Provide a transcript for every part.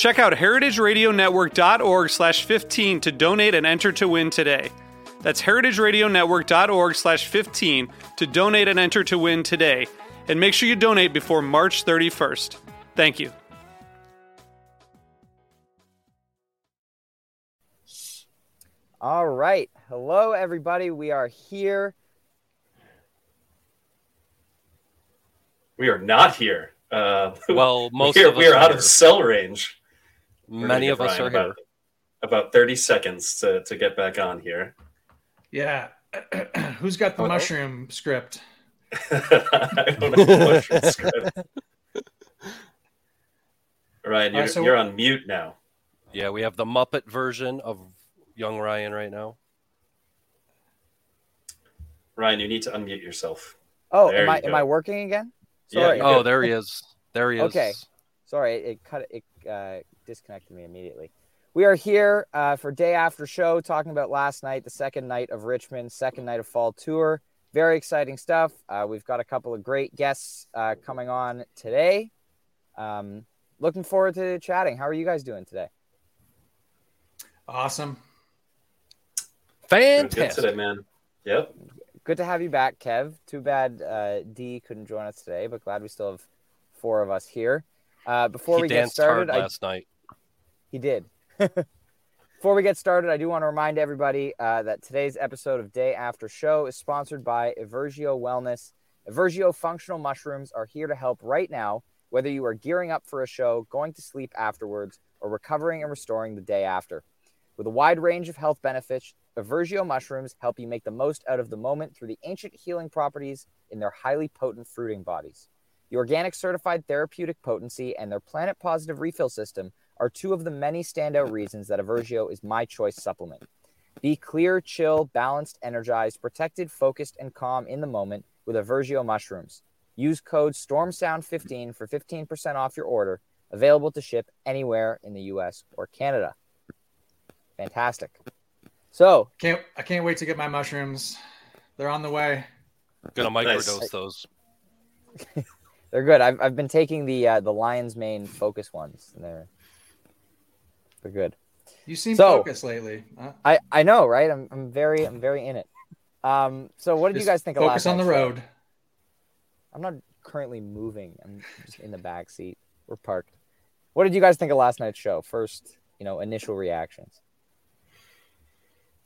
Check out heritageradionetwork.org slash 15 to donate and enter to win today. That's heritageradionetwork.org slash 15 to donate and enter to win today. And make sure you donate before March 31st. Thank you. All right. Hello, everybody. We are here. We are not here. Uh, Well, most we are, of us we are are out here. of cell range. We're gonna Many of us Ryan are about, here. About 30 seconds to, to get back on here. Yeah. Who's got the no. mushroom script? I don't have the mushroom script. Ryan, you're, Alright, so- you're on mute now. Yeah, we have the Muppet version of young Ryan right now. Ryan, you need to unmute yourself. Oh, There am I you am. I working again? Yeah, Sorry. Oh, you're Oh, there he is. There he is. Okay. Sorry, it cut it uh, disconnected me immediately. We are here uh, for day after show, talking about last night, the second night of Richmond, second night of fall tour. Very exciting stuff. Uh, we've got a couple of great guests uh, coming on today. Um, looking forward to chatting. How are you guys doing today? Awesome. Doing good Fantastic. today, man. Yep. Good to have you back, Kev. Too bad uh, D couldn't join us today, but glad we still have four of us here. Uh, before He we get started, hard I, last night. He did. Before we get started, I do want to remind everybody uh, that today's episode of Day After Show is sponsored by Eversio Wellness. Eversio functional mushrooms are here to help right now, whether you are gearing up for a show, going to sleep afterwards, or recovering and restoring the day after. With a wide range of health benefits, Eversio mushrooms help you make the most out of the moment through the ancient healing properties in their highly potent fruiting bodies. The organic certified therapeutic potency and their planet positive refill system are two of the many standout reasons that Eversio is my choice supplement. Be clear, chill, balanced, energized, protected, focused, and calm in the moment with Eversio mushrooms. Use code STORMSOUND15 for 15% off your order, available to ship anywhere in the US or Canada. Fantastic. So, Can't I can't wait to get my mushrooms. They're on the way. Gonna Nice. microdose those. they're good. I've, I've been taking the uh, the lion's mane focus ones, and they're they're good. You seem So- focused lately. Uh, I, I know, right? I'm, I'm very I'm very in it. Um, so what did you guys think of last Focus on the night's show? road. I'm not currently moving. I'm just in the back seat. We're parked. What did you guys think of last night's show? First, you know, initial reactions.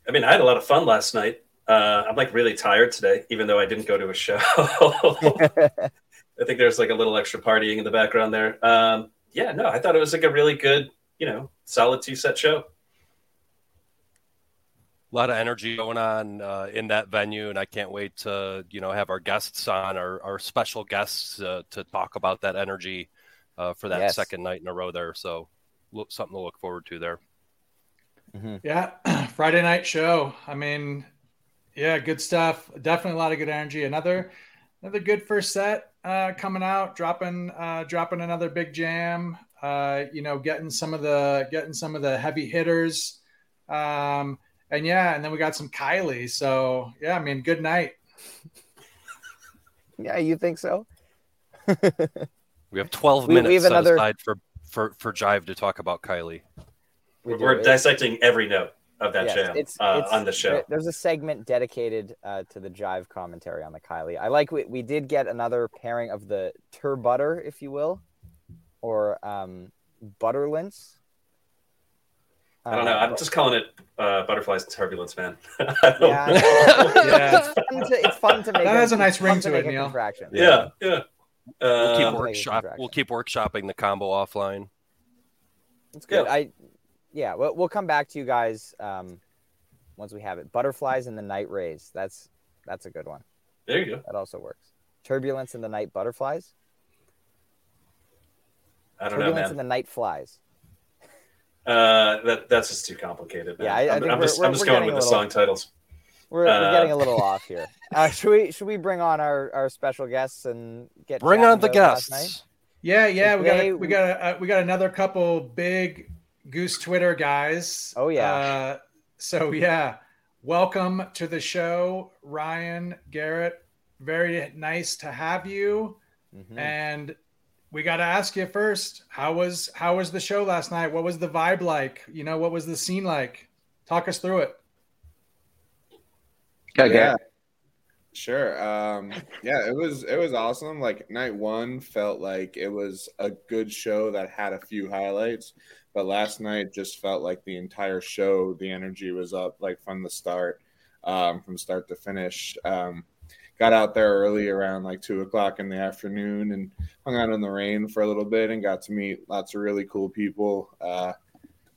I mean, I had a lot of fun last night. Uh, I'm like really tired today, even though I didn't go to a show. I think there's like a little extra partying in the background there. Um, yeah, no, I thought it was like a really good, you know, solid two set show. A lot of energy going on uh, in that venue, and I can't wait to you know have our guests on, our, our special guests uh, to talk about that energy uh, for that Yes. second night in a row there. So look, something to look forward to there. Yeah, Friday night show. I mean, yeah, good stuff. Definitely a lot of good energy. Another another good first set uh, coming out, dropping uh, dropping another big jam. Uh, you know, getting some of the getting some of the heavy hitters. Um, and yeah, and then we got some Kylie. So yeah, I mean, good night. Yeah, you think so? we have 12 We- we minutes have set another- aside for, for, for Jive to talk about Kylie. We We're, we're dissecting every note of that yes, jam it's- uh, it's- on the show. There's a segment dedicated uh, to the jive commentary on the Kylie. I like we, we did get another pairing of the tur butter, if you will, or um, butterlints. I don't know. Uh, I'm just calling it uh, butterflies and turbulence, man. Yeah. Yeah. it's, fun to, it's fun to make. That has a nice ring to make it, a Neal. contraction. yeah, yeah. We'll keep Uh, workshop. We'll keep workshopping the combo offline. It's good. Yeah. I yeah, we'll, we'll come back to you guys um, once we have it. Butterflies in the night rays. That's that's a good one. there you go. That also works. Turbulence in the night butterflies. I don't know, Turbulence man. in the night flies. Uh, that that's just too complicated. Man. Yeah, I- I I'm, think I'm we're- just we're- I'm just going with a the little- song titles. We're, we're Uh, getting a little off here. Uh, should we should we bring on our, our special guests and get Bring on the about last night? guests. Yeah, yeah, we got a, we got a, uh, we got another couple big Goose Twitter guys. Oh, yeah. Uh, so yeah, welcome to the show, Ryan Garrett. Very nice to have you. Mhm. And we got to ask you first, how was how was the show last night? What was the vibe like? You know, what was the scene like? Talk us through it. Yeah, yeah. Sure. Um, yeah, it was it was awesome. Like night one felt like it was a good show that had a few highlights, but last night just felt like the entire show, the energy was up like from the start, um, from start to finish. Um, got out there early around like two o'clock in the afternoon and hung out in the rain for a little bit and got to meet lots of really cool people. Uh,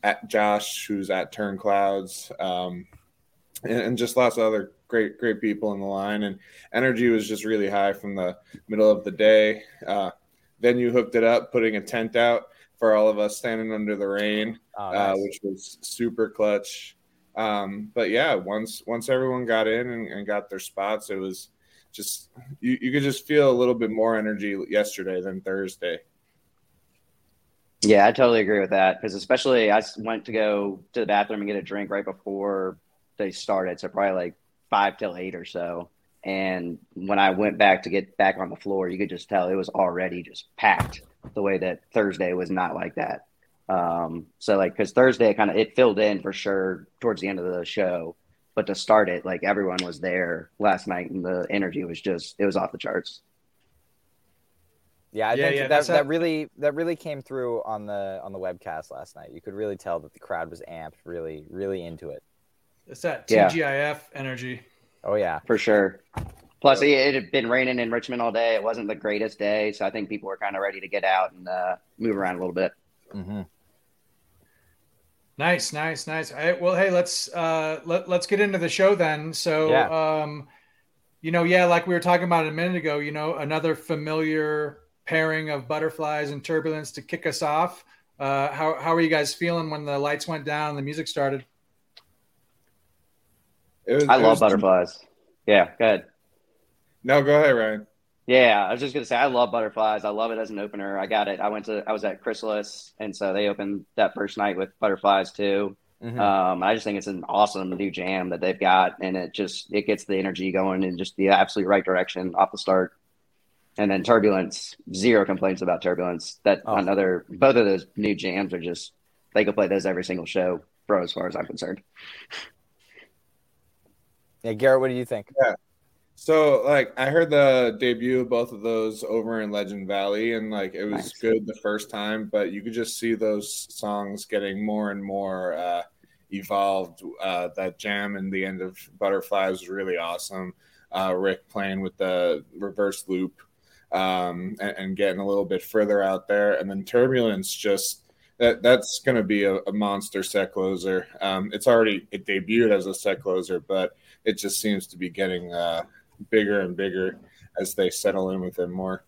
at Josh, who's at Turn Clouds, um, and, and just lots of other great great people in the line and energy was just really high from the middle of the day uh, venue hooked it up putting a tent out for all of us standing under the rain Oh, uh, which was super clutch. Um, but yeah once once everyone got in and, and got their spots it was just you, you could just feel a little bit more energy yesterday than thursday. Yeah, I totally agree with that because especially I went to go to the bathroom and get a drink right before they started, so probably like five till eight or so. And when I went back to get back on the floor, you could just tell it was already just packed. The way that Thursday was not like that. Um, so like because Thursday kind of it filled in for sure towards the end of the show, but to start it, like everyone was there last night, and the energy was just it was off the charts. Yeah, I Yeah, think yeah, that, that's that really that really came through on the on the webcast last night. You could really tell that the crowd was amped, really, really into it. It's that Yeah. TGIF energy. Oh yeah, For sure. Plus, it, it had been raining in Richmond all day. It wasn't the greatest day, so I think people were kind of ready to get out and uh, move around a little bit. hmm Nice, nice, nice. All right, well, hey, let's uh, let let's get into the show then. So, Yeah. um, you know, yeah, like we were talking about a minute ago, you know, another familiar pairing of butterflies and turbulence to kick us off. Uh, how how are you guys feeling when the lights went down and the music started? Was, I love butterflies. Yeah, good. no go ahead ryan Yeah, I was just gonna say I love butterflies. I love it as an opener. I got it. I went to I was at Chrysalis, and so they opened that first night with butterflies too. Mhm. Um, I just think it's an awesome new jam that they've got, and it just it gets the energy going in just the absolute right direction off the start. And then turbulence, zero complaints about turbulence. That Oh. another both of those new jams are just they could play those every single show, bro. As far as I'm concerned. Yeah. Garrett, what do you think? Yeah. So like I heard the debut of both of those over in Legend Valley and like it was Nice. good the first time, but you could just see those songs getting more and more uh evolved. Uh that jam and the end of Butterfly was really awesome. Uh Rick playing with the reverse loop um and, and getting a little bit further out there and then Turbulence just that that's going to be a, a monster set closer. Um, it's already it debuted as a set closer, but it just seems to be getting uh, bigger and bigger as they settle in with it more.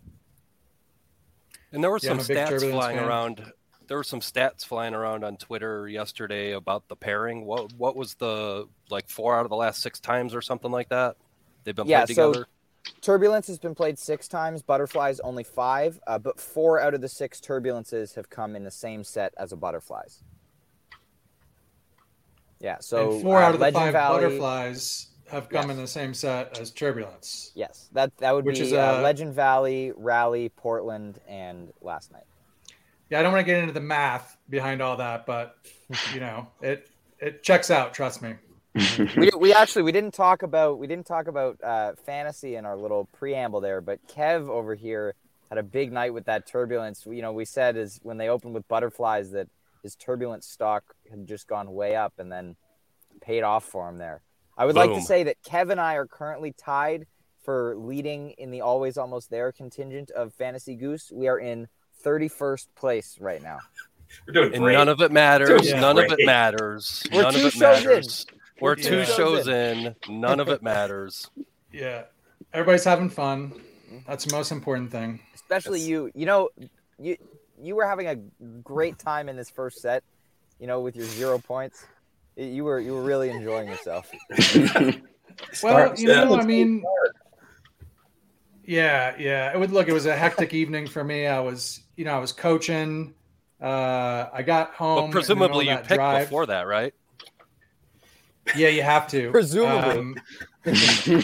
And there were Yeah, some stats flying fan. around. There were some stats flying around on Twitter yesterday about the pairing. What what was the like four out of the last six times or something like that? They've been Yeah, played so- together. Turbulence has been played six times. Butterflies only five, uh, but four out of the six turbulences have come in the same set as a butterflies. Yeah. So and four uh, out of the five Valley, butterflies have come Yes. in the same set as Turbulence. Yes, that that would Which be is, uh, uh, Legend Valley, Raleigh, Portland, and last night. Yeah, I don't want to get into the math behind all that, but you know, it it checks out. Trust me. we, we actually we didn't talk about we didn't talk about uh, fantasy in our little preamble there, but Kev over here had a big night with that turbulence. You know, we said is when they opened with butterflies that his turbulence stock had just gone way up and then paid off for him there. I would like to say that Kev and I are currently tied for leading in the always almost there contingent of Fantasy Goose. We are in 31st place right now. We're doing And great. none of it matters. Yeah. None of it matters. We're none two of it shows in. We're We're two two shows shows in. None of it matters. Yeah, everybody's having fun. That's the most important thing. especially Yes. you you know you you were having a great time in this first set you know with your zero points you were you were really enjoying yourself Well, you Yeah. know, I mean, yeah, yeah. It would look. It was a hectic evening for me. I was, you know, I was coaching. Uh, I got home. But presumably you middle of that picked drive. before that, right? Yeah, you have to. Presumably. Um,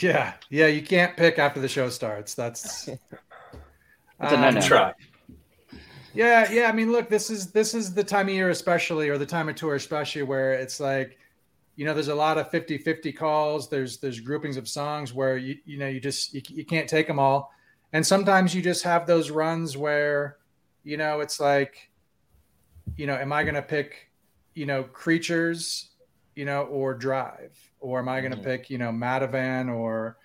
yeah, yeah. You can't pick after the show starts. That's. That's a no-no. Try. Yeah, yeah. I mean, look, this is this is the time of year, especially, or the time of tour, especially, where it's like, you know, there's a lot of 50-50 calls. There's there's groupings of songs where you you know you just you, you can't take them all, and sometimes you just have those runs where, you know, it's like, you know, am I going to pick, you know, creatures, you know, or drive, or am I going to Mhm. pick, you know, Madhuvan or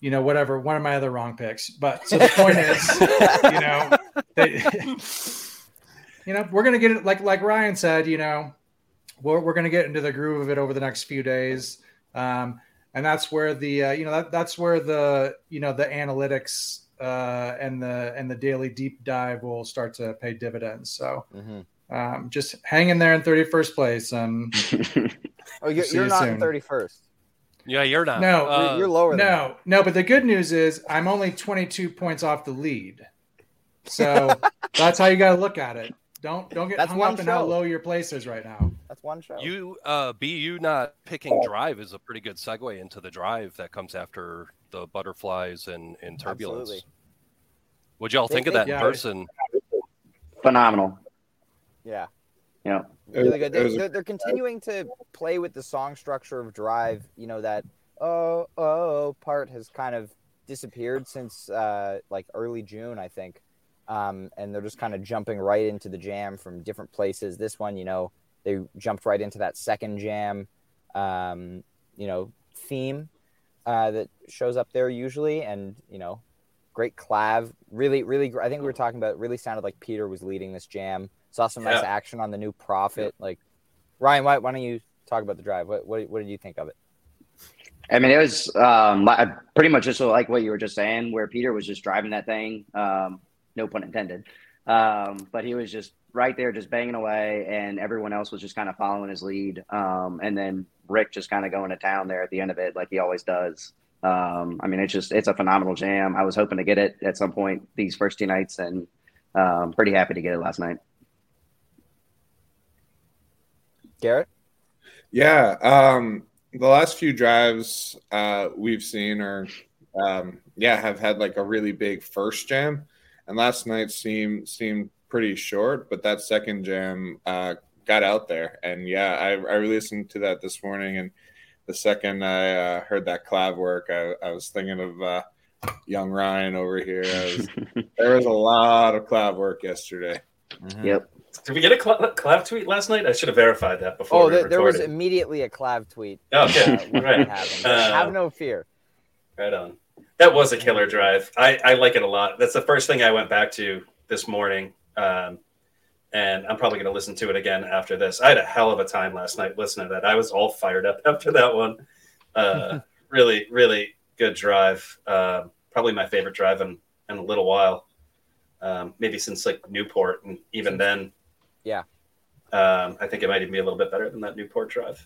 you know, whatever, one of my other wrong picks. But so the point is, you know, they, you know, we're gonna get it like like Ryan said, you know, we're we're gonna get into the groove of it over the next few days, um, and that's where the uh, you know that that's where the you know the analytics uh, and the and the daily deep dive will start to pay dividends. So Mhm. um, just hang in there in thirty first place, and oh you're, you're you not soon. in 31st Yeah, you're not. No, Uh, you're, you're lower than no, no. But the good news is I'm only twenty two points off the lead, so that's how you got to look at it. Don't don't get That's hung one up in how low your place is right now. that's one show You uh B you not picking drive is a pretty good segue into the drive that comes after the butterflies and, and turbulence. Absolutely. Would y'all They- think of they- that in person? Phenomenal. yeah Yeah. Really good They, they're, they're continuing to play with the song structure of drive you know that oh oh part has kind of disappeared since uh like early june i think um and they're just kind of jumping right into the jam from different places. This one you know they jumped right into that second jam um you know theme uh that shows up there usually. And you know great clav really really i think we were talking about it really sounded like peter was leading this jam. Saw some nice action on the new prophet. Like ryan why, why don't you talk about the drive? What, what, what did you think of it? I mean, it was um, pretty much just like what you were just saying, where Peter was just driving that thing. Um, no pun intended. Um, but he was just right there, just banging away, and everyone else was just kind of following his lead. Um, and then Rick just kind of going to town there at the end of it, like he always does. Um, I mean, it's just it's a phenomenal jam. I was hoping to get it at some point these first two nights, and um, pretty happy to get it last night. garrett Yeah, um, the last few drives uh, we've seen are, um, yeah, have had like a really big first jam, and last night seemed seemed pretty short, but that second jam uh, got out there, and yeah, I, I listened to that this morning, and the second I uh, heard that clav work, I, I was thinking of uh, young Ryan over here. Was, there was a lot of clav work yesterday. Yep. Did we get a cl- clav tweet last night? I should have verified that before oh we there, there was immediately a clav tweet Oh, okay. uh, right. Uh, have no fear Right on. That was a killer drive. I, I like it a lot. That's the first thing I went back to this morning. Um, and I'm probably going to listen to it again after this. I had a hell of a time last night listening to that. I was all fired up after that one. Uh, really, really good drive. Uh, probably my favorite drive in, in a little while. Um, maybe since like Newport. And even then, Yeah. um, I think it might even be a little bit better than that Newport drive.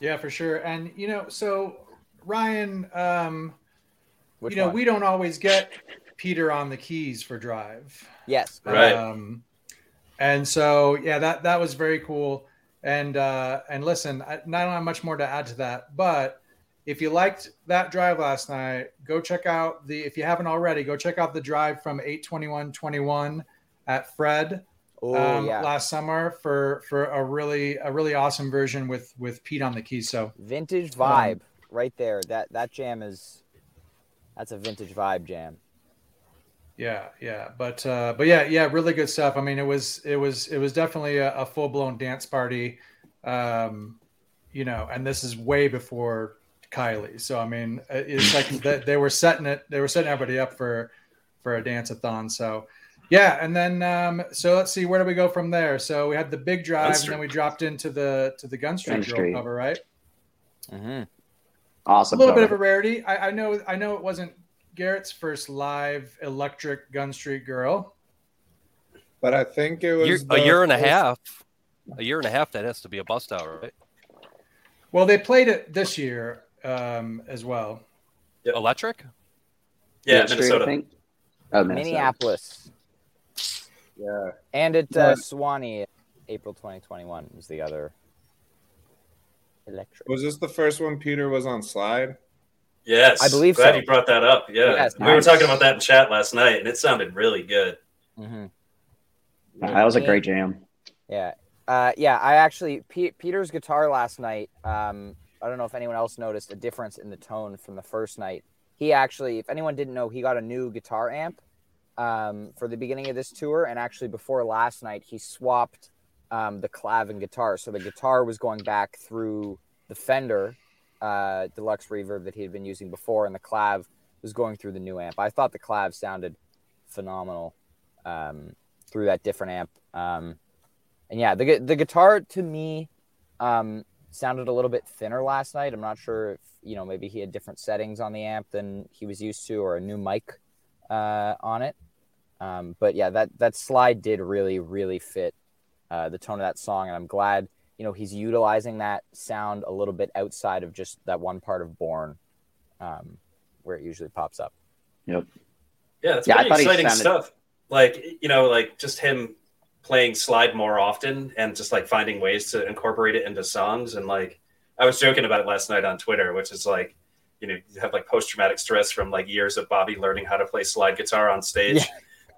Yeah, for sure. And you know, so Ryan, um, Which you know, one? we don't always get Peter on the keys for drive. yes Right. Um, And so yeah, that that was very cool. And uh, and listen, I, I don't have much more to add to that, but if you liked that drive last night, go check out the. If you haven't already, go check out the drive from eight twenty one twenty one at Fred Oh, um, yeah. last summer for for a really a really awesome version with with Pete on the keys. So Vintage vibe right there. That that jam is that's a vintage vibe jam. yeah, yeah, but uh, but yeah, yeah, really good stuff. I mean, it was it was it was definitely a, a full blown dance party, um, you know, and this is way before Kylie. So I mean, it's like that they were setting it, they were setting everybody up for for a dance-a-thon. So yeah, and then um, so let's see where do we go from there. So we had the big drive, and then we dropped into the to the Gun Street Gun Girl Street. cover, right? Mm-hmm. Awesome. a little bit of a rarity. I, I know. I know it wasn't Garrett's first live electric Gun Street Girl. But I think it was Year, a year and a first- half. A year and a half. That has to be a bust out, right? Well, they played it this year um, as well. Electric. Yeah, Street, I Minnesota. think. Oh, Minnesota. Minneapolis Yeah, and at Yeah. uh, Swanee, April 2021 was the other electric. was this the first one Peter was on slide? Yes, I believe Glad so. you brought that up. Yeah, Yes, we were talking about that in chat last night, and it sounded really good. hmm That was a great jam. Yeah. Uh, yeah, I actually Pe- Peter's guitar last night. Um, I don't know if anyone else noticed a difference in the tone from the first night. He actually, if anyone didn't know, he got a new guitar amp um, for the beginning of this tour, and actually before last night, he swapped um, the clav and guitar. So the guitar was going back through the Fender uh, deluxe reverb that he had been using before, and the clav was going through the new amp. I thought the clav sounded phenomenal um, through that different amp. Um, and yeah, the the guitar to me um, sounded a little bit thinner last night. I'm not sure if you know maybe he had different settings on the amp than he was used to, or a new mic uh, on it. Um, but yeah, that that slide did really really fit uh, the tone of that song, and I'm glad you know he's utilizing that sound a little bit outside of just that one part of Born, um, where it usually pops up. Yep. Yeah, it's Yeah, I pretty exciting sounded- stuff. Like you know, like just him playing slide more often and just like finding ways to incorporate it into songs. And like I was joking about it last night on Twitter, which is like, you know, you have like post traumatic stress from like years of Bobby learning how to play slide guitar on stage.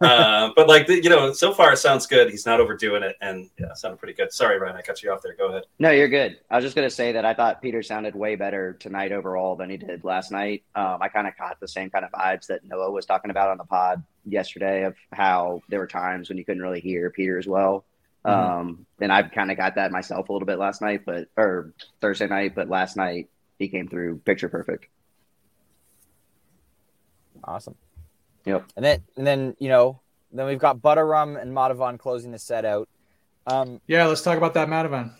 Uh, but like you know, so far it sounds good. He's not overdoing it, and yeah, sounded pretty good. Sorry, Ryan, I cut you off there. Go ahead. No, you're good. I was just gonna say that I thought Peter sounded way better tonight overall than he did last night. Um, I kind of caught the same kind of vibes that Noah was talking about on the pod yesterday of how there were times when you couldn't really hear Peter as well. Um, and I've kind of got that myself a little bit last night, but or Thursday night, but last night he came through picture perfect. Awesome. Yep. And then and then you know then we've got Butter Rum and Madhuvan closing the set out. Um, Yeah, let's talk about that Madhuvan.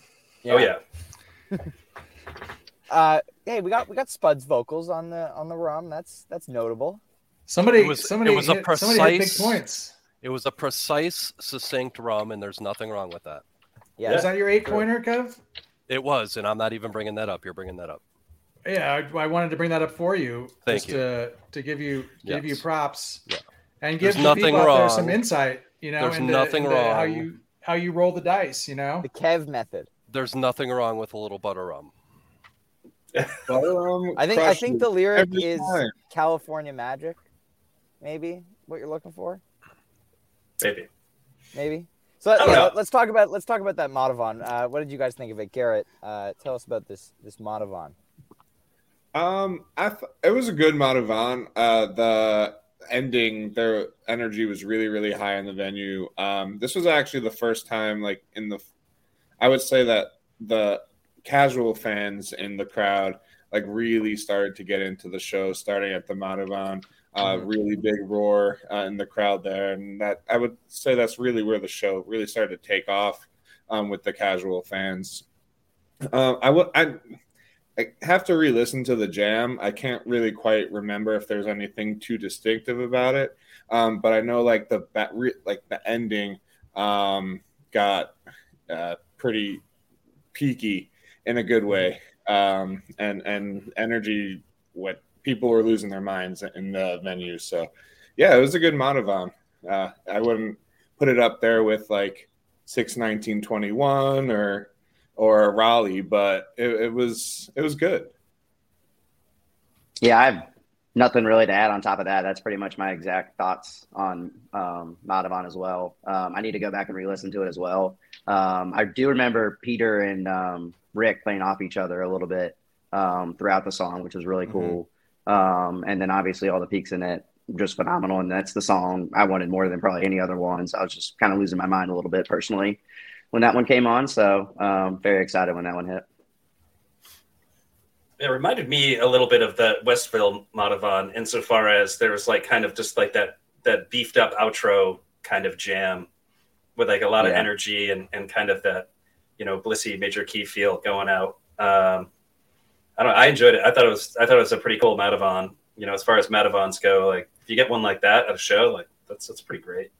Oh yeah, Uh, hey, we got we got Spud's vocals on the on the rum. That's that's notable. Somebody, It was- somebody, it was a hit, somebody hit big precise- points. It was a precise, succinct rum, and there's nothing wrong with that. Yeah. Is that your eight pointer, Kev? It was, and I'm not even bringing that up. You're bringing that up. Yeah, I, I wanted to bring that up for you, Thank just you. to to give you give you props, Yeah. and give There's the people nothing out there some insight. You know, There's into, nothing into how you how you roll the dice. You know, the Kev method. There's nothing wrong with a little butter rum. Butter rum. I think I think it the lyric every is time. California Magic. Maybe what you're looking for. maybe. Maybe. So don't yeah, let- let's talk about let's talk about that Madhuvan. Uh, what did you guys think of it, Garrett? Uh, tell us about this this Madhuvan. Um, I th- it was a good Madhuvan. Uh, the ending, their energy was really, really high in the venue. Um, this was actually the first time, like in the, I would say that the casual fans in the crowd like really started to get into the show, starting at the Madhuvan. Uh, really big roar uh, in the crowd there, and that I would say that's really where the show really started to take off um, with the casual fans. Um, I would I I have to re-listen to the jam. I can't really quite remember if there's anything too distinctive about it, um, but I know like the ba- re- like the ending um, got uh, pretty peaky in a good way, um, and and energy. What people were losing their minds in the venue. So yeah, it was a good Madhuvan. Uh, I wouldn't put it up there with like six nineteen twenty one or or a Raleigh, but it, it was it was good. Yeah, I have nothing really to add on top of that. That's pretty much my exact thoughts on um, Madhuvan as well. Um, I need to go back and re-listen to it as well. Um, I do remember Peter and um, Rick playing off each other a little bit um, throughout the song, which was really Mm-hmm. cool. Um, and then obviously all the peaks in it, just phenomenal. And that's the song I wanted more than probably any other ones. I was just kind of losing my mind a little bit personally when that one came on. So um, very excited when that one hit. It reminded me a little bit of the Westville Madhuvan insofar as there was like kind of just like that that beefed up outro kind of jam with like a lot of energy and, and kind of that, you know, blissy major key feel going out. Um, I don't I enjoyed it. I thought it was I thought it was a pretty cool Madhuvan. You know, as far as Madhuvans go, like if you get one like that at a show, like that's that's pretty great.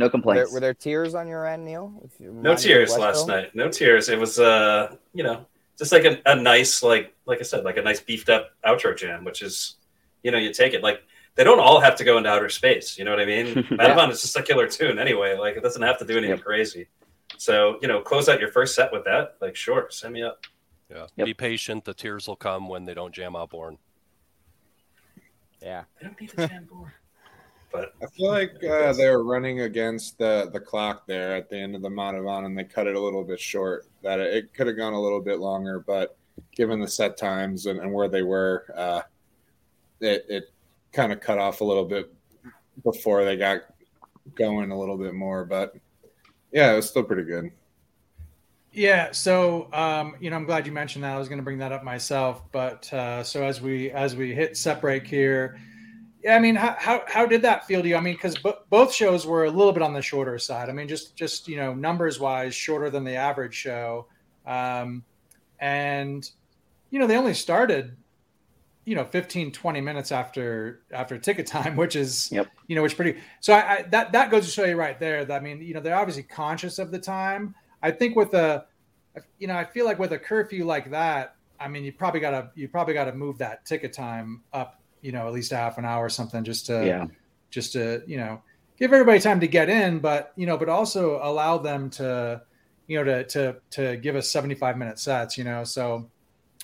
No Were there, complaints. were there tears on your end, Neal? You No tears Westville? last night. No tears. It was uh, you know, just like a, a nice, like like I said, like a nice beefed up outro jam, which is, you know, you take it. Like they don't all have to go into outer space. You know what I mean? Madhuvan is just a killer tune anyway. Like it doesn't have to do anything Yep. crazy. So, you know, close out your first set with that. Like, sure, send me up. Yeah. Yep. Be patient. The tears will come when they don't jam out born. Yeah. I don't need to jam more. But I feel like uh, they were running against the the clock there at the end of the Madhuvan, and they cut it a little bit short. That it, it could have gone a little bit longer, but given the set times and, and where they were, uh, it it kind of cut off a little bit before they got going a little bit more. But yeah, it was still pretty good. Yeah, so um, you know, I'm glad you mentioned that. I was going to bring that up myself, but uh, so as we as we hit set break here, yeah, I mean, how how, how did that feel to you? I mean, because b- both shows were a little bit on the shorter side. I mean, just just you know, numbers wise, shorter than the average show, um, and you know, they only started you know 15 20 minutes after after ticket time which is Yep. you know which pretty so I, I that that goes to show you right there that i mean you know they're obviously conscious of the time I think with a, you know, I feel like with a curfew like that, I mean, you probably got to you probably got to move that ticket time up, you know, at least a half an hour or something, just to Yeah. just to you know give everybody time to get in, but you know, but also allow them to, you know, to to to give us seventy five minute sets, you know, so.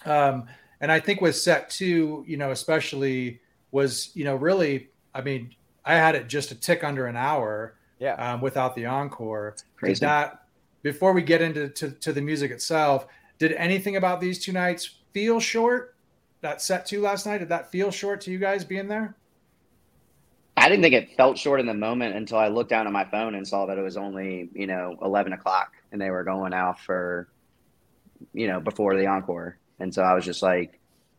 Um, and I think with set two, you know, especially was, you know, really, I mean, I had it just a tick under an hour Yeah. um, without the encore. Crazy. Did that before we get into to, to the music itself? Did anything about these two nights feel short? That set two last night, did that feel short to you guys being there? I didn't think it felt short in the moment until I looked down at my phone and saw that it was only, you know, 11 o'clock and they were going out for, you know, before the encore. And so I was just like,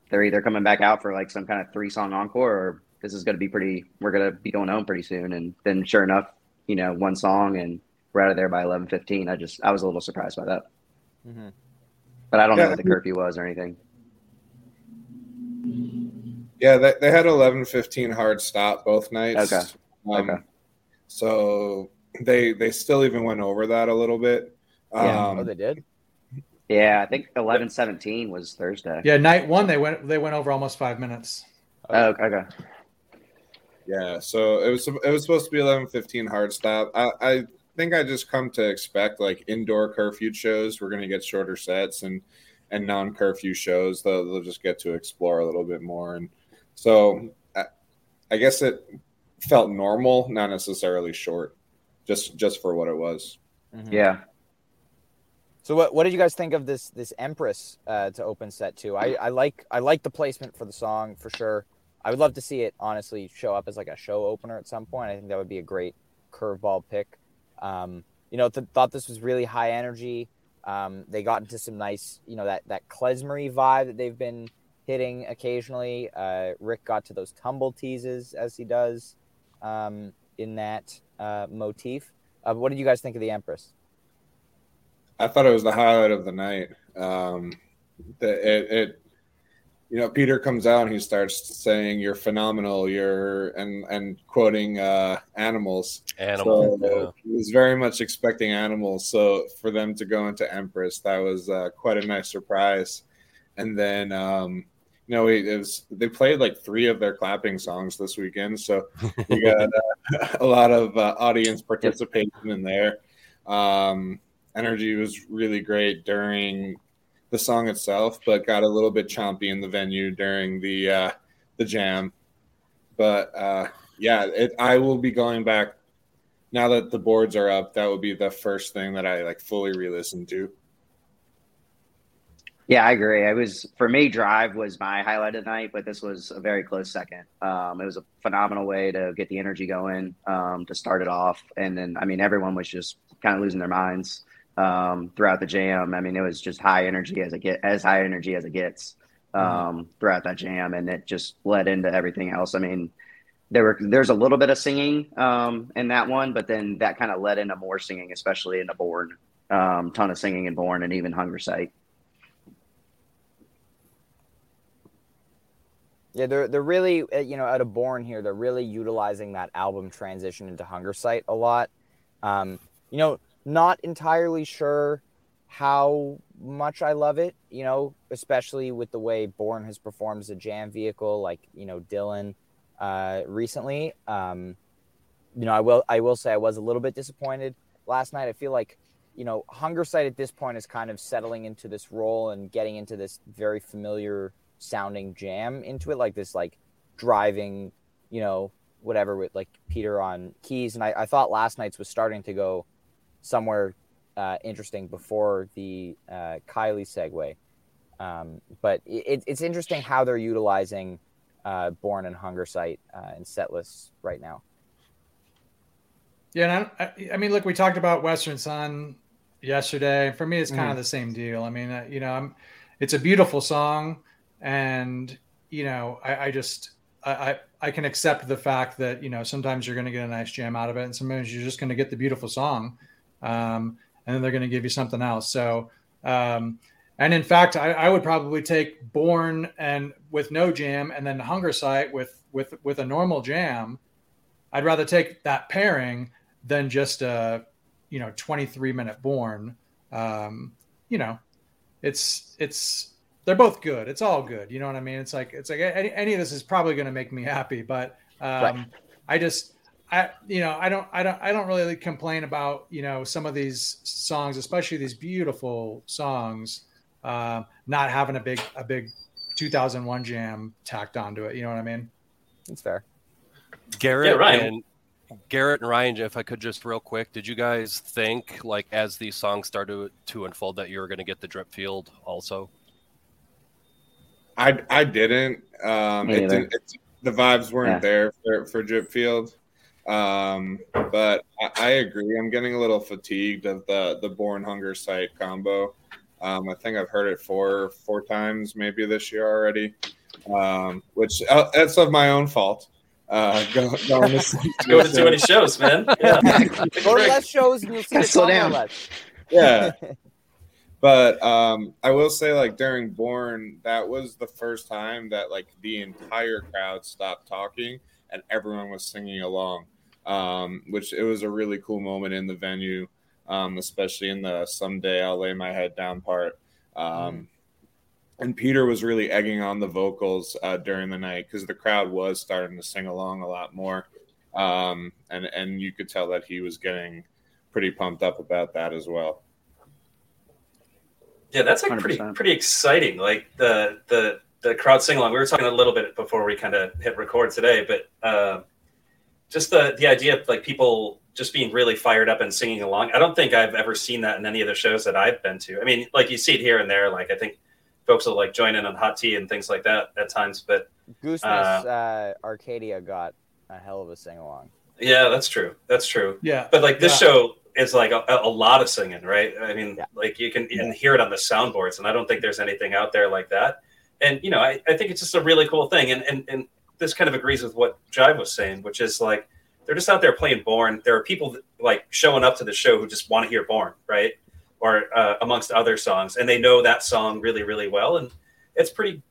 they're either coming back out for like some kind of three song encore or this is going to be pretty, we're going to be going home pretty soon. And then sure enough, you know, one song and we're out of there by eleven fifteen. I just, I was a little surprised by that, Mhm. but I don't Yeah, know what the curfew was or anything. Yeah, they, they had eleven fifteen hard stop both nights. Okay. Um, Okay. So they they still even went over that a little bit. Yeah. Um, oh, they did. Yeah. I think 11, 17 was Thursday. Yeah, night one they went they went over almost five minutes. Oh, okay. Yeah, so it was it was supposed to be eleven fifteen hard stop. I, I think I just come to expect like indoor curfew shows. We're gonna get shorter sets and and non curfew shows. They'll, they'll just get to explore a little bit more. And so I, I guess it felt normal, not necessarily short, just just for what it was. Mhm. Yeah. So what, what did you guys think of this this Empress uh, to open set two? I, I like I like the placement for the song for sure. I would love to see it honestly show up as like a show opener at some point. I think that would be a great curveball pick. Um, you know, th- thought this was really high energy. Um, they got into some nice, you know, that that klezmery vibe that they've been hitting occasionally. Uh, Rick got to those tumble teases as he does um, in that uh, motif. Uh, what did you guys think of the Empress? I thought it was the highlight of the night. Um, the, it, it, you know, Peter comes out and he starts saying, "You're phenomenal." You're and and quoting uh, animals. Animal. So yeah. he was very much expecting animals. So for them to go into Empress, that was uh, quite a nice surprise. And then, um, you know, it, it was they played like three of their clapping songs this weekend, so we got uh, a lot of uh, audience participation in there. Um, energy was really great during the song itself, but got a little bit chompy in the venue during the uh, the jam. But uh, yeah, it, I will be going back now that the boards are up. That will be the first thing that I like fully re-listen to. Yeah, I agree. I was for me, Drive was my highlight of the night, but this was a very close second. Um, it was a phenomenal way to get the energy going um, to start it off, and then I mean everyone was just kind of losing their minds um, throughout the jam. I mean it was just high energy as it get as high energy as it gets mm-hmm. Um, throughout that jam, and it just led into everything else. I mean there were there's a little bit of singing um, in that one, but then that kind of led into more singing, especially in the Born. Um, ton of singing in Born and even Hungersite. Yeah, they're they're really uh, you know out of Born here, they're really utilizing that album transition into Hungersite a lot. Um, you know, not entirely sure how much I love it. You know, especially with the way Born has performed as a jam vehicle, like you know Dylan uh, recently. Um, you know, I will I will say I was a little bit disappointed last night. I feel like you know Hungersite at this point is kind of settling into this role and getting into this very familiar sounding jam into it, like this like driving, you know, whatever with like Peter on keys. And I, I thought last night's was starting to go somewhere uh, interesting before the uh, Kylie segue. Um, but it, it's interesting how they're utilizing uh, Born and Hungersite uh, and set lists right now. Yeah, I, I, mean, look, we talked about Western Sun yesterday. For me, it's kind mm-hmm. of the same deal. I mean, uh, you know, I'm, it's a beautiful song and you know I, I just I, I can accept the fact that you know sometimes you're going to get a nice jam out of it, and sometimes you're just going to get the beautiful song, um, and then they're going to give you something else. So, um, and in fact, I, I, would probably take Born and with no jam, and then Hungersite with with with a normal jam. I'd rather take that pairing than just a you know 23 minute Born. Um, you know, it's it's they're both good. It's all good. You know what I mean? It's like it's like any, any of this is probably going to make me happy, but um, right. I just I you know I don't I don't I don't really complain about you know some of these songs, especially these beautiful songs, uh, not having a big a big 2001 jam tacked onto it. You know what I mean? It's fair. Garrett yeah, Ryan. and Garrett and Ryan, if I could just real quick, did you guys think like as these songs started to unfold that you were going to get the drip field also? I I didn't. Um, it didn't the vibes weren't yeah. there for, for Drip Field. Um, but I, I, agree. I'm getting a little fatigued of the the Born Hunger site combo. Um, I think I've heard it four four times maybe this year already, um, which uh, that's of my own fault. Uh, go, going to, go to too many shows, man. Yeah. go to less shows and you'll see slow down. Less. Yeah, but um, I will say, like during Born, that was the first time that like the entire crowd stopped talking and everyone was singing along, um, which it was a really cool moment in the venue, um, especially in the "Someday I'll Lay My Head Down" part. Mm. And Peter was really egging on the vocals uh, during the night because the crowd was starting to sing along a lot more, um, and and you could tell that he was getting pretty pumped up about that as well. Yeah, that's like 100%. pretty pretty exciting. Like the the the crowd sing along. We were talking a little bit before we kind of hit record today, but uh, just the the idea of like people just being really fired up and singing along. I don't think I've ever seen that in any of the shows that I've been to. I mean, like you see it here and there. Like I think folks will like join in on hot tea and things like that at times. But Gooseness uh, uh, Arcadia got a hell of a sing along. Yeah, that's true. That's true. Yeah. But like this yeah. show, is like a, a, lot of singing, right? I mean, yeah. like you can, you can hear it on the soundboards, and I don't think there's anything out there like that. And you know, I, I think it's just a really cool thing, and and and this kind of agrees with what Jive was saying, which is like they're just out there playing Born. There are people that, like showing up to the show who just want to hear Born, right? Or uh, amongst other songs, and they know that song really, really well, and it's pretty,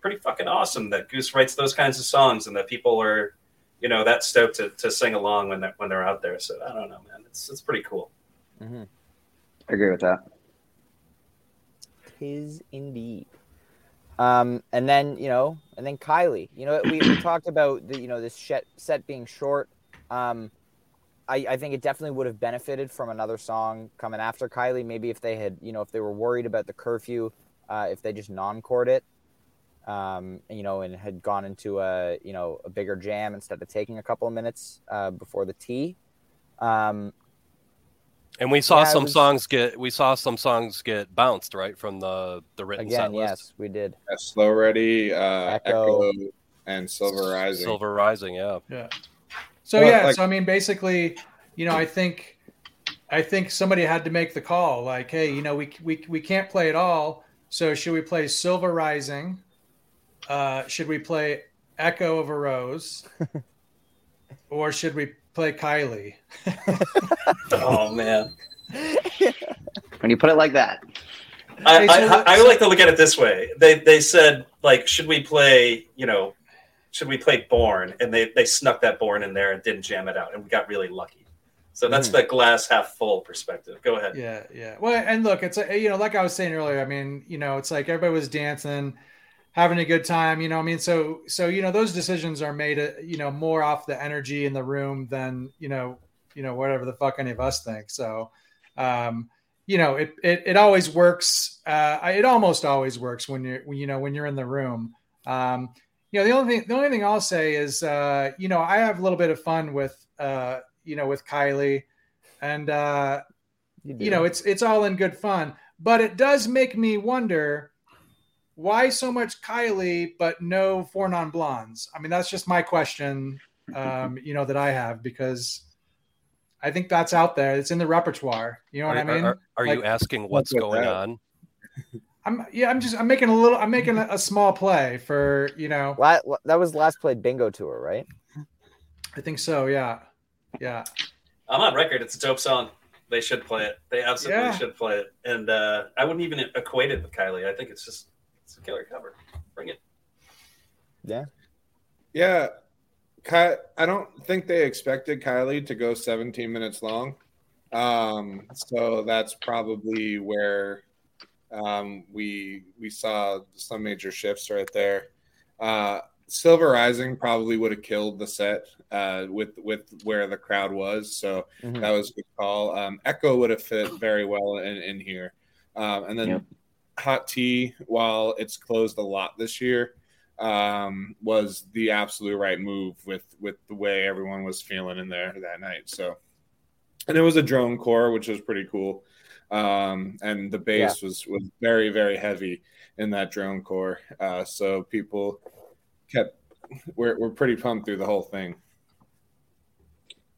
pretty fucking awesome that Goose writes those kinds of songs, and that people are, you know, that stoked to, to sing along when they're when they're out there. So I don't know, man it's it's pretty cool. Mm-hmm. I agree with that. Tis indeed. Um, and then you know, and then Kylie. You know, we, we talked about the you know this set being short. Um, I, I think it definitely would have benefited from another song coming after Kylie. Maybe if they had, you know, if they were worried about the curfew, uh, if they just non-chord it, um, you know, and had gone into a, you know, a bigger jam instead of taking a couple of minutes uh, before the tea. Um, and we saw Yeah, some was- songs get we saw some songs get bounced right from the the written again, set list. yes, we did. Yeah, Slow Ready, uh, Echo. Echo. and Silver Rising. Silver Rising, yeah. Yeah. So Well, yeah, like- so I mean, basically, you know, I think, I think somebody had to make the call. Like, hey, you know, we we we can't play it all. So should we play Silver Rising? Uh, should we play Echo of a Rose? or should we play Kylie? Oh man. When you put it like that, I, Hey, so I, let's- I like to look at it this way. They they said like, should we play? You know, should we play Borne? And they they snuck that Borne in there and didn't jam it out, and we got really lucky. So that's the glass half full perspective. Go ahead. Yeah, yeah. Well, and look, it's a, you know, like I was saying earlier. I mean, you know, it's like everybody was dancing, having a good time. You know, I mean, so so you know, those decisions are made, uh, you know, more off the energy in the room than you know, you know, whatever the fuck any of us think. So, um, you know, it it, it always works. Uh, it almost always works when you're you know when you're in the room. Um, you know, the only thing the only thing I'll say is, uh, you know, I have a little bit of fun with, uh, you know, with Kylie, and uh, you know it's it's all in good fun but it does make me wonder why so much kylie but no four non blondes i mean that's just my question um you know that i have because i think that's out there it's in the repertoire you know what are, i mean are, are you Like, asking what's going that? on? i'm yeah i'm just i'm making a little i'm making a, a small play for you know La- la- that was last played bingo tour, right? i think so yeah yeah I'm on record. It's a dope song. They should play it. They absolutely Yeah. should play it. And uh, I wouldn't even equate it with Kylie. I think it's just it's a killer cover. Bring it. Yeah, Yeah. Ky- I don't think they expected Kylie to go 17 minutes long. Um, so that's probably where um, we we saw some major shifts right there. Uh, Silver Rising probably would have killed the set uh, with with where the crowd was. So Mhm. that was a good call. Um, Echo would have fit very well in, in here. Um, and then Yep. Hot Tea, while it's closed a lot this year, um, was the absolute right move with with the way everyone was feeling in there that night. So, and it was a drone core, which was pretty cool. Um, and the bass was was very very heavy in that drone core. Uh, so people kept we're we're pretty pumped through the whole thing.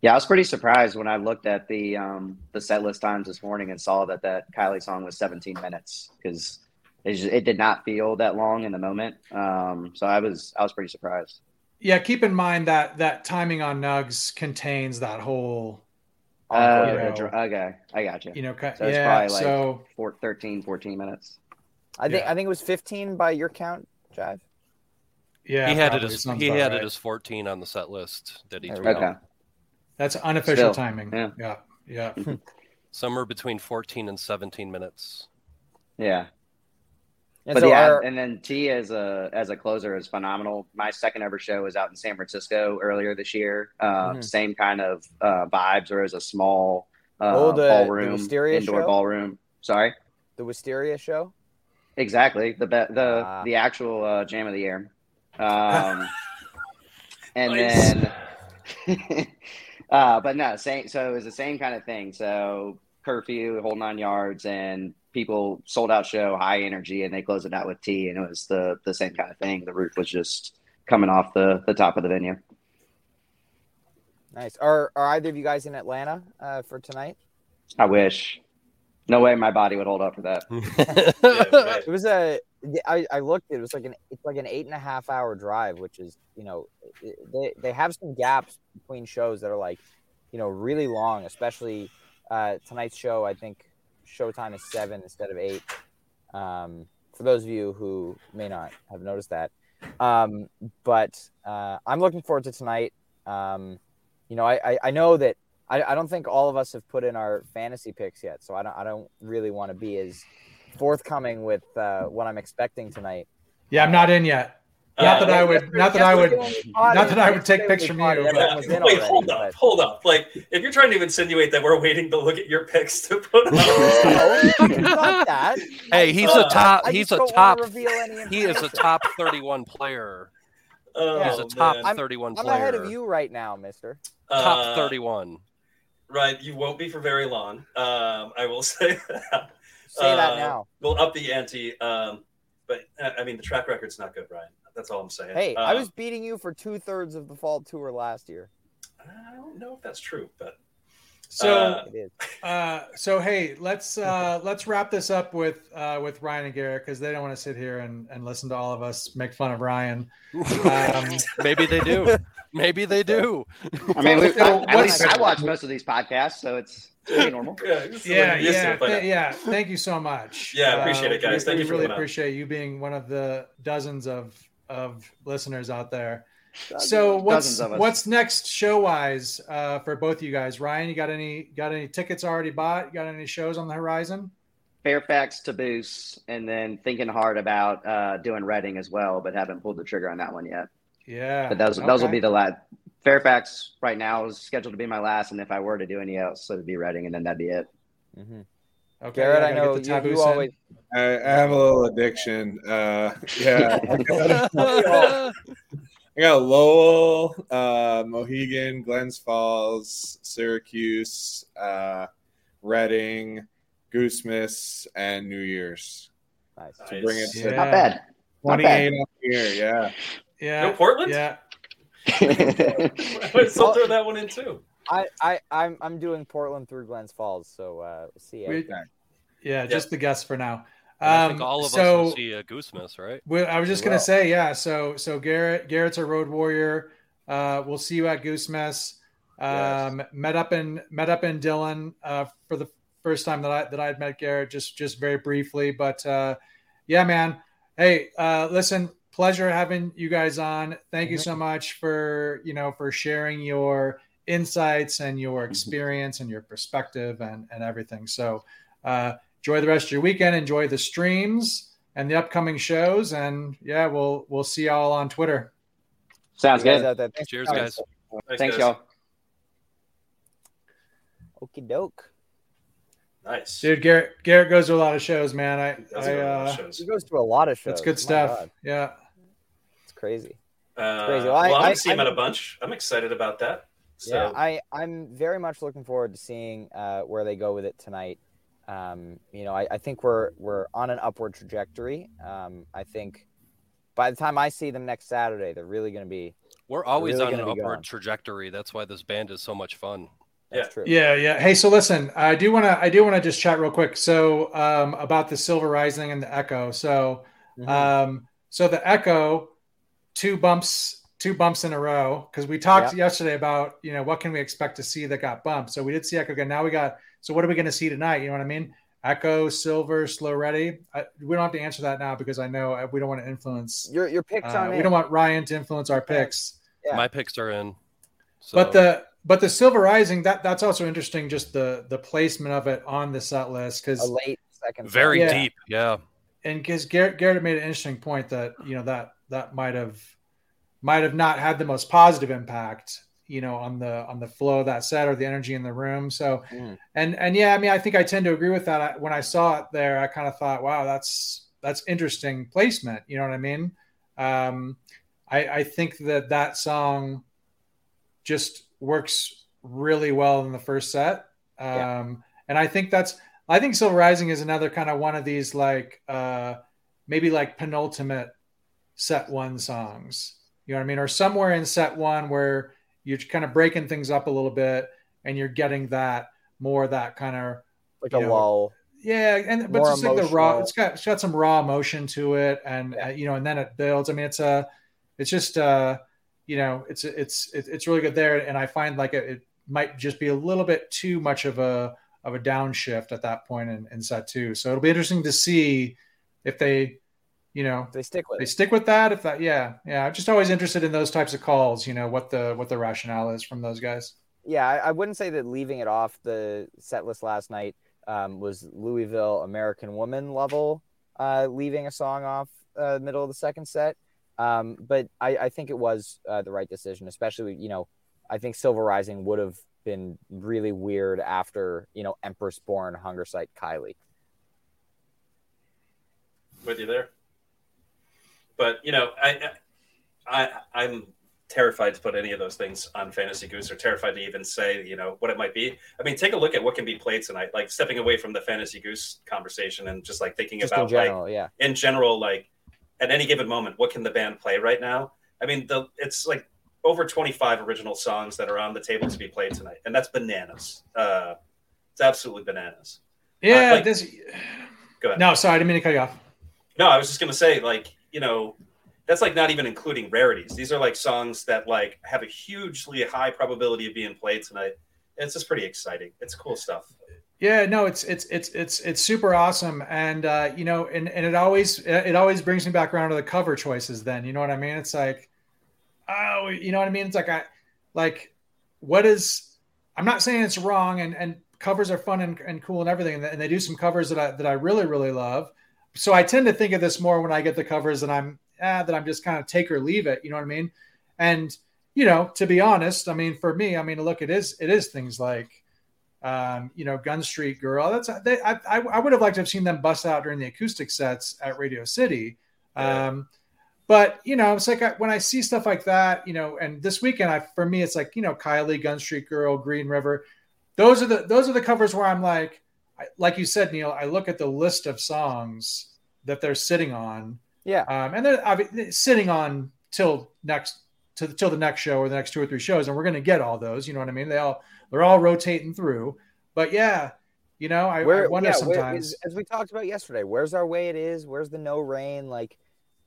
Yeah, I was pretty surprised when I looked at the um, the set list times this morning and saw that that Kylie song was 17 minutes because it, it did not feel that long in the moment. Um, so I was I was pretty surprised. yeah keep in mind that that timing on nugs contains that whole Uh, you know, okay, I got you. you know ki- So it's yeah probably like so four, 13, 14 minutes. I think Yeah. I think it was 15 by your count, Jive. yeah he had it as he had right. it as 14 on the set list that he There we tweeted. go. Okay. That's unofficial Still, timing. yeah. Yeah. Yeah. Somewhere between 14 and 17 minutes. Yeah. And but so yeah, our- and then T as a as a closer is phenomenal. My second ever show was out in San Francisco earlier this year. Uh, Mhm. Same kind of uh, vibes, or as a small uh, Oh, the- the ballroom, Wysteria indoor show? ballroom. Sorry, the Wysteria show. exactly the be- the Ah. the actual uh, jam of the year. Um, and Nice. then, uh, but no, same. So it was the same kind of thing. So curfew, whole nine yards, and people sold out show, high energy, and they closed it out with tea, and it was the the same kind of thing. The roof was just coming off the the top of the venue. Nice. Are are either of you guys in Atlanta uh, for tonight? I wish. No way my body would hold up for that. Yeah, right. It was a. I, I looked. It was like an. It's like an eight and a half hour drive, which is you know, they they have some gaps between shows that are like, you know, really long. Especially uh, tonight's show. I think showtime is seven instead of eight. Um, for those of you who may not have noticed that, um, but uh, I'm looking forward to tonight. Um, you know, I, I, I know that I, I don't think all of us have put in our fantasy picks yet, so I don't I don't really want to be as forthcoming with uh, what I'm expecting tonight. Yeah, I'm not in yet. Not that Uh, I would. Not that I would. Not that I would take pics from you. Yeah, Everyone was in wait, already, hold up, but- hold up. Like, if you're trying to insinuate that we're waiting to look at your pics to put on, No, not that. Hey, he's Uh, a top. He's a top. wanna reveal any He is a top 31 player. oh, He's a top man. 31 I'm player. ahead of you right now, Mister. Top Uh, 31. Right, you won't be for very long. Um, I will say that. Say that Uh, now. We'll up the ante. Um, but uh, I mean, the track record's not good, Brian. That's all I'm saying. Hey, I Um, was beating you for two thirds of the fall tour last year. I don't know if that's true, but So. Uh, Uh, so hey, let's uh, let's wrap this up with uh, with Ryan and Garrett because they don't want to sit here and, and listen to all of us make fun of Ryan. Um, Maybe they do. Maybe they do. I mean, we, So at least I watch most of these podcasts, so it's pretty normal. yeah, this yeah, what I'm used to yeah, th- yeah. Thank you so much. Uh, Yeah, appreciate it, guys. We, Thank we you really coming on. appreciate you being one of the dozens of of listeners out there. So what's Dozens of us. what's next show wise uh, for both of you guys? Ryan, you got any got any tickets already bought? You got any shows on the horizon? Fairfax to Boost, and then thinking hard about uh, doing Reading as well, but haven't pulled the trigger on that one yet. Yeah, But those those will be the last. Fairfax right now is scheduled to be my last, and if I were to do any else, it'd be Reading, and then that'd be it. Mm-hmm. Okay, Garrett, I know the you, you always. I, I have a little addiction. Uh, yeah, I got Lowell, uh, Mohegan, Glens Falls, Syracuse, uh, Reading, Goosemas, and New Year's Nice. to bring it to Yeah. Not bad. Not 28 up here. Yeah, Yeah, Go Portland? Yeah, I would still throw that one in too. I, I, I'm, I'm doing Portland through Glens Falls, so uh, we'll see. ya. we, yeah, just the guests for now. And I Um, think all of so, us will see a Goosemas, right? we- I was just gonna will. say, yeah. So, so Garrett, Garrett's a road warrior. Uh, we'll see you at Goosemas. Um, met up in met up in Dillon uh, for the first time that I that I had met Garrett, just just very briefly. But uh, yeah, man. Hey, uh, listen, pleasure having you guys on. Thank you so much for you know for sharing your insights and your experience and your perspective and and everything. So uh, enjoy the rest of your weekend. Enjoy the streams and the upcoming shows. And yeah, we'll we'll see y'all on Twitter. Sounds good. thanks Cheers, guys. Thanks, guys. y'all. Okie doke. Nice. Dude, Garrett Garrett goes to a lot of shows, man. I, Those I are uh, shows. He goes to a lot of shows. that's good My stuff. God, Yeah. It's crazy. Uh, crazy. Well, Well, I- I'm I- see him I- at a bunch. I'm excited about that. So Yeah, I, I'm very much looking forward to seeing uh, where they go with it tonight. Um, you know, I, I think we're we're on an upward trajectory. Um, I think by the time I see them next Saturday, they're really going to be. We're always really on an upward going. trajectory. That's why this band is so much fun. That's Yeah. true. Yeah, yeah. Hey, so listen, I do want to I do want to just chat real quick. So um, about the Silver Rising and the Echo. So Mhm. um, so the Echo, two bumps, two bumps in a row because we talked Yeah. yesterday about you know what can we expect to see that got bumped. So we did see Echo again. Now we got. So what are we going to see tonight? You know what I mean? Echo, Silver, Slow Ready. I, we don't have to answer that now because I know uh, we don't want to influence. your your picks Uh, on we it. don't want Ryan to influence our picks. Yeah. My picks are in. So But the but the Silver Rising that that's also interesting. Just the the placement of it on the set list because late second. very Yeah. deep. Yeah. and because Garrett Garrett made an interesting point that you know that that might have might have not had the most positive impact you know on the on the flow of that set or the energy in the room. So Mm. and and yeah, I mean I think I tend to agree with that. I, when I saw it there, I kind of thought, wow, that's that's interesting placement. You know what I mean? Um, I, I think that that song just works really well in the first set. Um, Yeah. and I think that's, I think Silver Rising is another kind of one of these like, uh, maybe like penultimate set one songs, you know what I mean? Or somewhere in set one where you're kind of breaking things up a little bit and you're getting that more that kind of, like a know, lull. yeah, and but it's like the raw. It's got it's got some raw emotion to it, and Yeah. uh, you know, and then it builds. I mean, it's a, it's just uh, you know, it's it's it's it's really good there, and I find like it, it might just be a little bit too much of a of a downshift at that point in, in set two. So it'll be interesting to see if they, you know, They stick with they it. stick with that. If that, yeah, yeah. I'm just always interested in those types of calls. You know, what the what the rationale is from those guys. Yeah, I, I wouldn't say that leaving it off the set list last night um, was Louisville American Woman level, uh, leaving a song off uh, middle of the second set. Um, but I, I think it was uh, the right decision, especially you know, I think Silver Rising would have been really weird after you know Empress Borne, hunger site Kylie. With you there, but you know, I, I, I'm terrified to put any of those things on Fantasy Goose, or terrified to even say, you know, what it might be. I mean, take a look at what can be played tonight. Like stepping away from the Fantasy Goose conversation and just like thinking Just about in general, like yeah. in general, like at any given moment, what can the band play right now? I mean, the it's like over 25 original songs that are on the table to be played tonight, and that's bananas. Uh, it's absolutely bananas. Yeah, Uh, like- this. Go ahead. No, sorry, I didn't mean to cut you off. No, I was just gonna say, like, you know, that's like not even including rarities. These are like songs that like have a hugely high probability of being played tonight. It's just pretty exciting. It's cool stuff. Yeah, no, it's it's it's it's it's super awesome, and uh, you know, and and it always it always brings me back around to the cover choices. Then you know what I mean? It's like, oh, you know what I mean? It's like I like what is? I'm not saying it's wrong, and and covers are fun and, and cool and everything, and they- and they do some covers that I that I really really love. So I tend to think of this more when I get the covers that I'm ah, that I'm just kind of take or leave it. You know what I mean? And you know, to be honest, I mean, for me, I mean, look, it is it is things like um, you know, Gun Street Girl. That's they, I, I I would have liked to have seen them bust out during the acoustic sets at Radio City. Yeah. Um, but you know, it's like I, when I see stuff like that, you know, and this weekend, I for me, it's like you know, Kylie, Gun Street Girl, Green River. Those are the those are the covers where I'm like, I, like you said, Neal. I look at the list of songs that they're sitting on, Yeah. um, and they're obvi- sitting on till next to till the next show or the next two or three shows, and we're going to get all those. You know what I mean? They all they're all rotating through. But yeah, you know, I, I wonder yeah, sometimes. as, as we talked about yesterday, where's our way it is? Where's the no rain? Like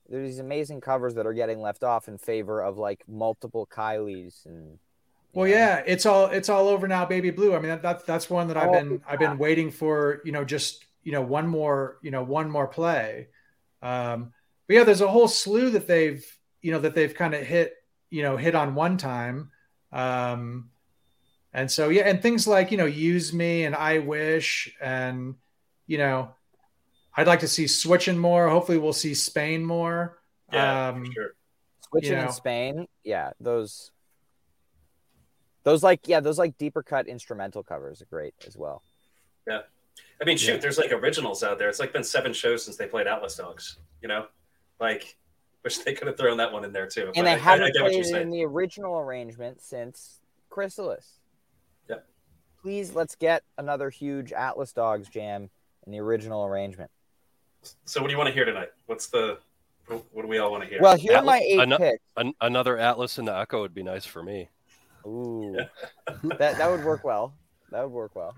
there's these amazing covers that are getting left off in favor of like multiple Kylies and well, yeah, it's all it's all over now, baby blue. I mean, that, that's that's one that I've Oh, been I've been waiting for. You know, just you know one more you know one more play. Um, but yeah, there's a whole slew that they've you know that they've kind of hit you know hit on one time. Um, and so yeah, and things like you know use me and I wish and you know I'd like to see switching more. Hopefully, we'll see Spain more. Yeah, um, sure. switching you in. Spain. Yeah, those those like yeah, those like deeper cut instrumental covers are great as well. Yeah. I mean, shoot, Yeah. there's like originals out there. It's like been seven shows since they played Atlas Dogs. You know, like wish they could have thrown that one in there too. And But they I, I, haven't I get what played you're it in the original arrangement since Chrysalis. Yep. Please let's get another huge Atlas Dogs jam in the original arrangement. So, what do you want to hear tonight? What's the what what do we all want to hear? Well, here are my eight ano- picks. An- another Atlas and the Echo would be nice for me. Ooh, that that would work well. That would work well.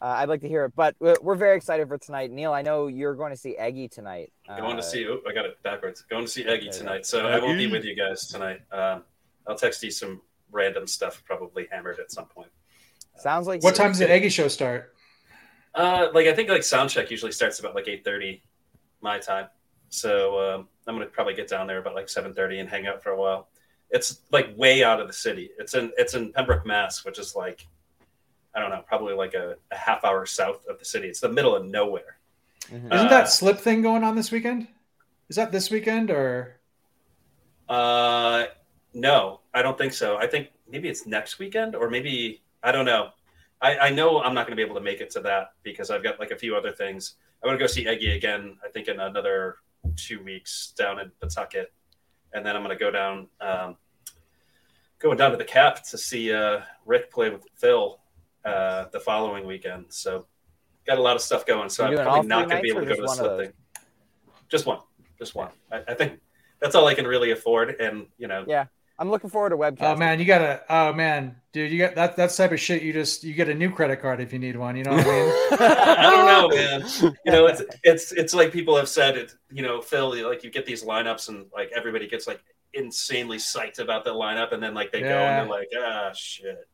Uh, I'd like to hear it, but we're we're very excited for tonight. Neal, I know you're going to see Eggy tonight. Going Uh, to see. Oh, I got it backwards. Going to see Eggy There you go. tonight. So I won't be with you guys tonight. Um, I'll text you some random stuff, probably hammered at some point. Sounds like what time does the Eggy show start? Uh, like I think like sound check usually starts about like eight thirty, my time. So um, I'm gonna probably get down there about like seven thirty and hang out for a while. It's like way out of the city. It's in it's in Pembroke, Mass, which is like I don't know, probably like a, a half hour south of the city. It's the middle of nowhere. Mhm. Isn't Uh, that slip thing going on this weekend? Is that this weekend or? Uh, no, I don't think so. I think maybe it's next weekend or maybe I don't know. I, I know I'm not going to be able to make it to that because I've got like a few other things. I want to go see Eggy again. I think in another two weeks down in Pawtucket, and then I'm going to go down, um, going down to the Cap to see uh, Rick play with Phil uh, the following weekend. So got a lot of stuff going. So You're I'm probably not going to be able to go to the just one slip thing. Just one, just one. I, I think that's all I can really afford, and you know, Yeah, I'm looking forward to webcast. Oh man, you gotta. Oh man, dude, you got that. That's the type of shit. You just you get a new credit card if you need one. You know what I mean? I don't know, man. You know, it's it's it's like people have said it. You know, Phil, like you get these lineups, and like everybody gets like insanely psyched about the lineup, and then like they go and they're like, ah, shit.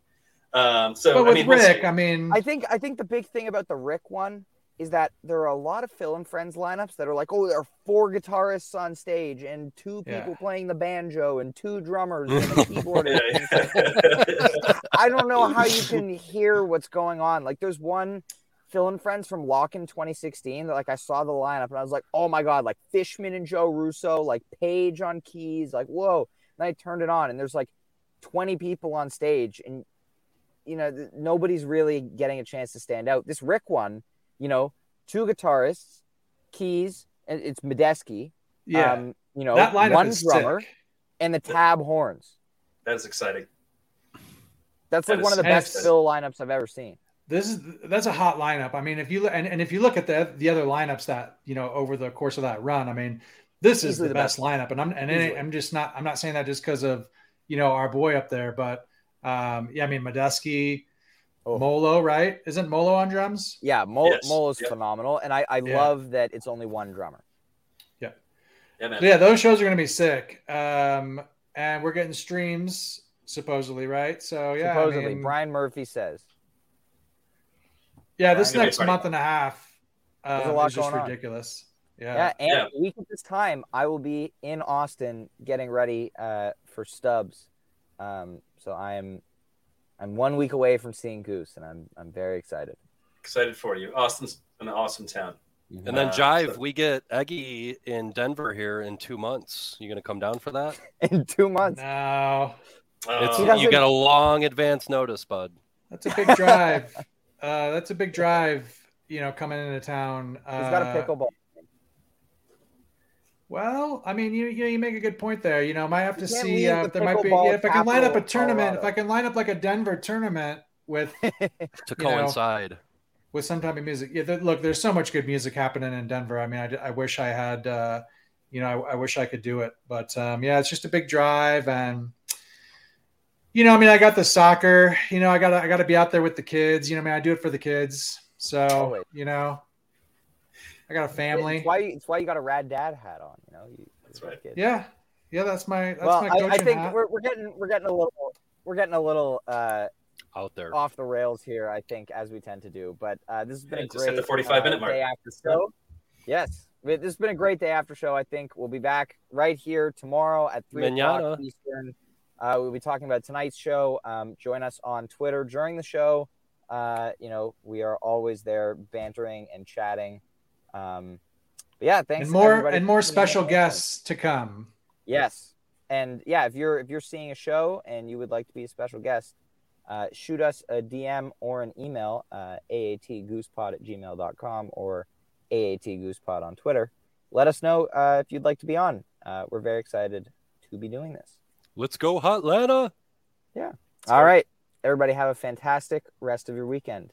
Um, so but I with mean, we'll Rick. I mean, I think I think the big thing about the Rick one is that there are a lot of Phil and Friends lineups that are like, oh, there are four guitarists on stage and two Yeah. people playing the banjo and two drummers and a keyboardist. Yeah, And it's. I don't know how you can hear what's going on. Like there's one Phil and friends from Lockn' in 2016 that like I saw the lineup and I was like, oh my god, like Fishman and Joe Russo, like Page on keys, like whoa. And I turned it on and there's like 20 people on stage and you know th- nobody's really getting a chance to stand out. This Rick one, you know, two guitarists, keys, and it's Medeski. Yeah, um, you know, that one drummer sick. and the TAB horns. That is exciting. That's That like one of the best fantastic. Phil lineups I've ever seen. This is that's a hot lineup. I mean, if you look and, and if you look at the the other lineups that you know over the course of that run, I mean, this is Easily the the best, lineup. And I'm and Easily. I'm just not I'm not saying that just because of you know our boy up there, but um, yeah, I mean Medeski, Oh. Molo, right? Isn't Molo on drums? Yeah, Molo, Yes. Molo's Yep. phenomenal, and I, I Yeah. love that it's only one drummer. Yeah, man. So yeah, those shows are going to be sick. Um, and we're getting streams supposedly, right? So yeah, I Supposedly, mean, Brian Murphy says. yeah, this Brian- next month and a half There's a um, lot is just going on. ridiculous. Yeah, Yeah. and Yeah. a week at this time, I will be in Austin getting ready uh, for Stubb's. Um, so I am, I'm one week away from seeing Goose, and I'm I'm very excited. Excited for you. Austin's an awesome town. And then Uh, Jive, so- we get Eggy in Denver here in two months. You gonna come down for that? In two months, No, It's Uh, you got a long advance notice, bud. that's a big drive. uh, that's a big drive. You know, coming into town. Uh, he's got a pickleball. Well, I mean, you you, you make a good point there. You know, I might have to You can't see uh, the if there might be. Yeah, if I can line up a capital of tournament, if I can line up like a Denver tournament with To You know, coincide. with some type of music. Yeah, th- look, there's so much good music happening in Denver. I mean, I, I wish I had, uh, you know, I, I wish I could do it, but um, yeah, it's just a big drive, and you know, I mean, I got the soccer. You know, I got to I got to be out there with the kids. You know, I mean, I do it for the kids. So Always. you know, I got a family. It's why it's why you got a rad dad hat on. You know, you, That's right. kid. Yeah, yeah, that's my that's well, my I, I think hat. we're, we're getting we're getting a little we're getting a little uh, out there. off the rails here. I think as we tend to do, but uh, this has been Yeah, a just hit great the 45 minute uh, mark. day after show. Yes, this has been a great day after show. I think we'll be back right here tomorrow at three o'clock Eastern. Uh, we'll be talking about tonight's show. Um, join us on Twitter during the show. Uh, you know, we are always there bantering and chatting. Um, but yeah, thanks and more and more special guests to come. Yes. And yeah, if you're if you're seeing a show and you would like to be a special guest, uh, shoot us a DM or an email, uh, aatgoosepod at gmail.com or aatgoosepod on Twitter. Let us know uh, if you'd like to be on. Uh, we're very excited to be doing this. Let's go, Hotlanta. Yeah. All right. Everybody have a fantastic rest of your weekend.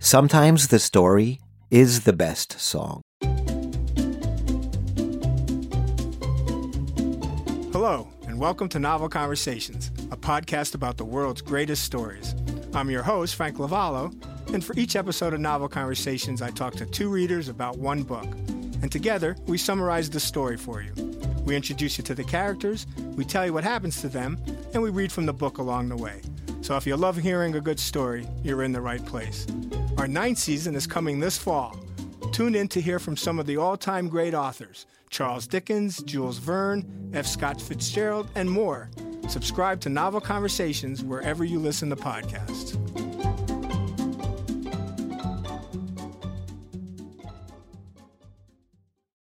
sometimes the story is the best song. Hello, and welcome to Novel Conversations, a podcast about the world's greatest stories. I'm your host, Frank Lavallo, and for each episode of Novel Conversations, I talk to two readers about one book. And together, we summarize the story for you. We introduce you to the characters, we tell you what happens to them, and we read from the book along the way. So if you love hearing a good story, you're in the right place. Our ninth season is coming this fall. Tune in to hear from some of the all time great authors Charles Dickens, Jules Verne, F. Scott Fitzgerald, and more. Subscribe to Novel Conversations wherever you listen to podcasts.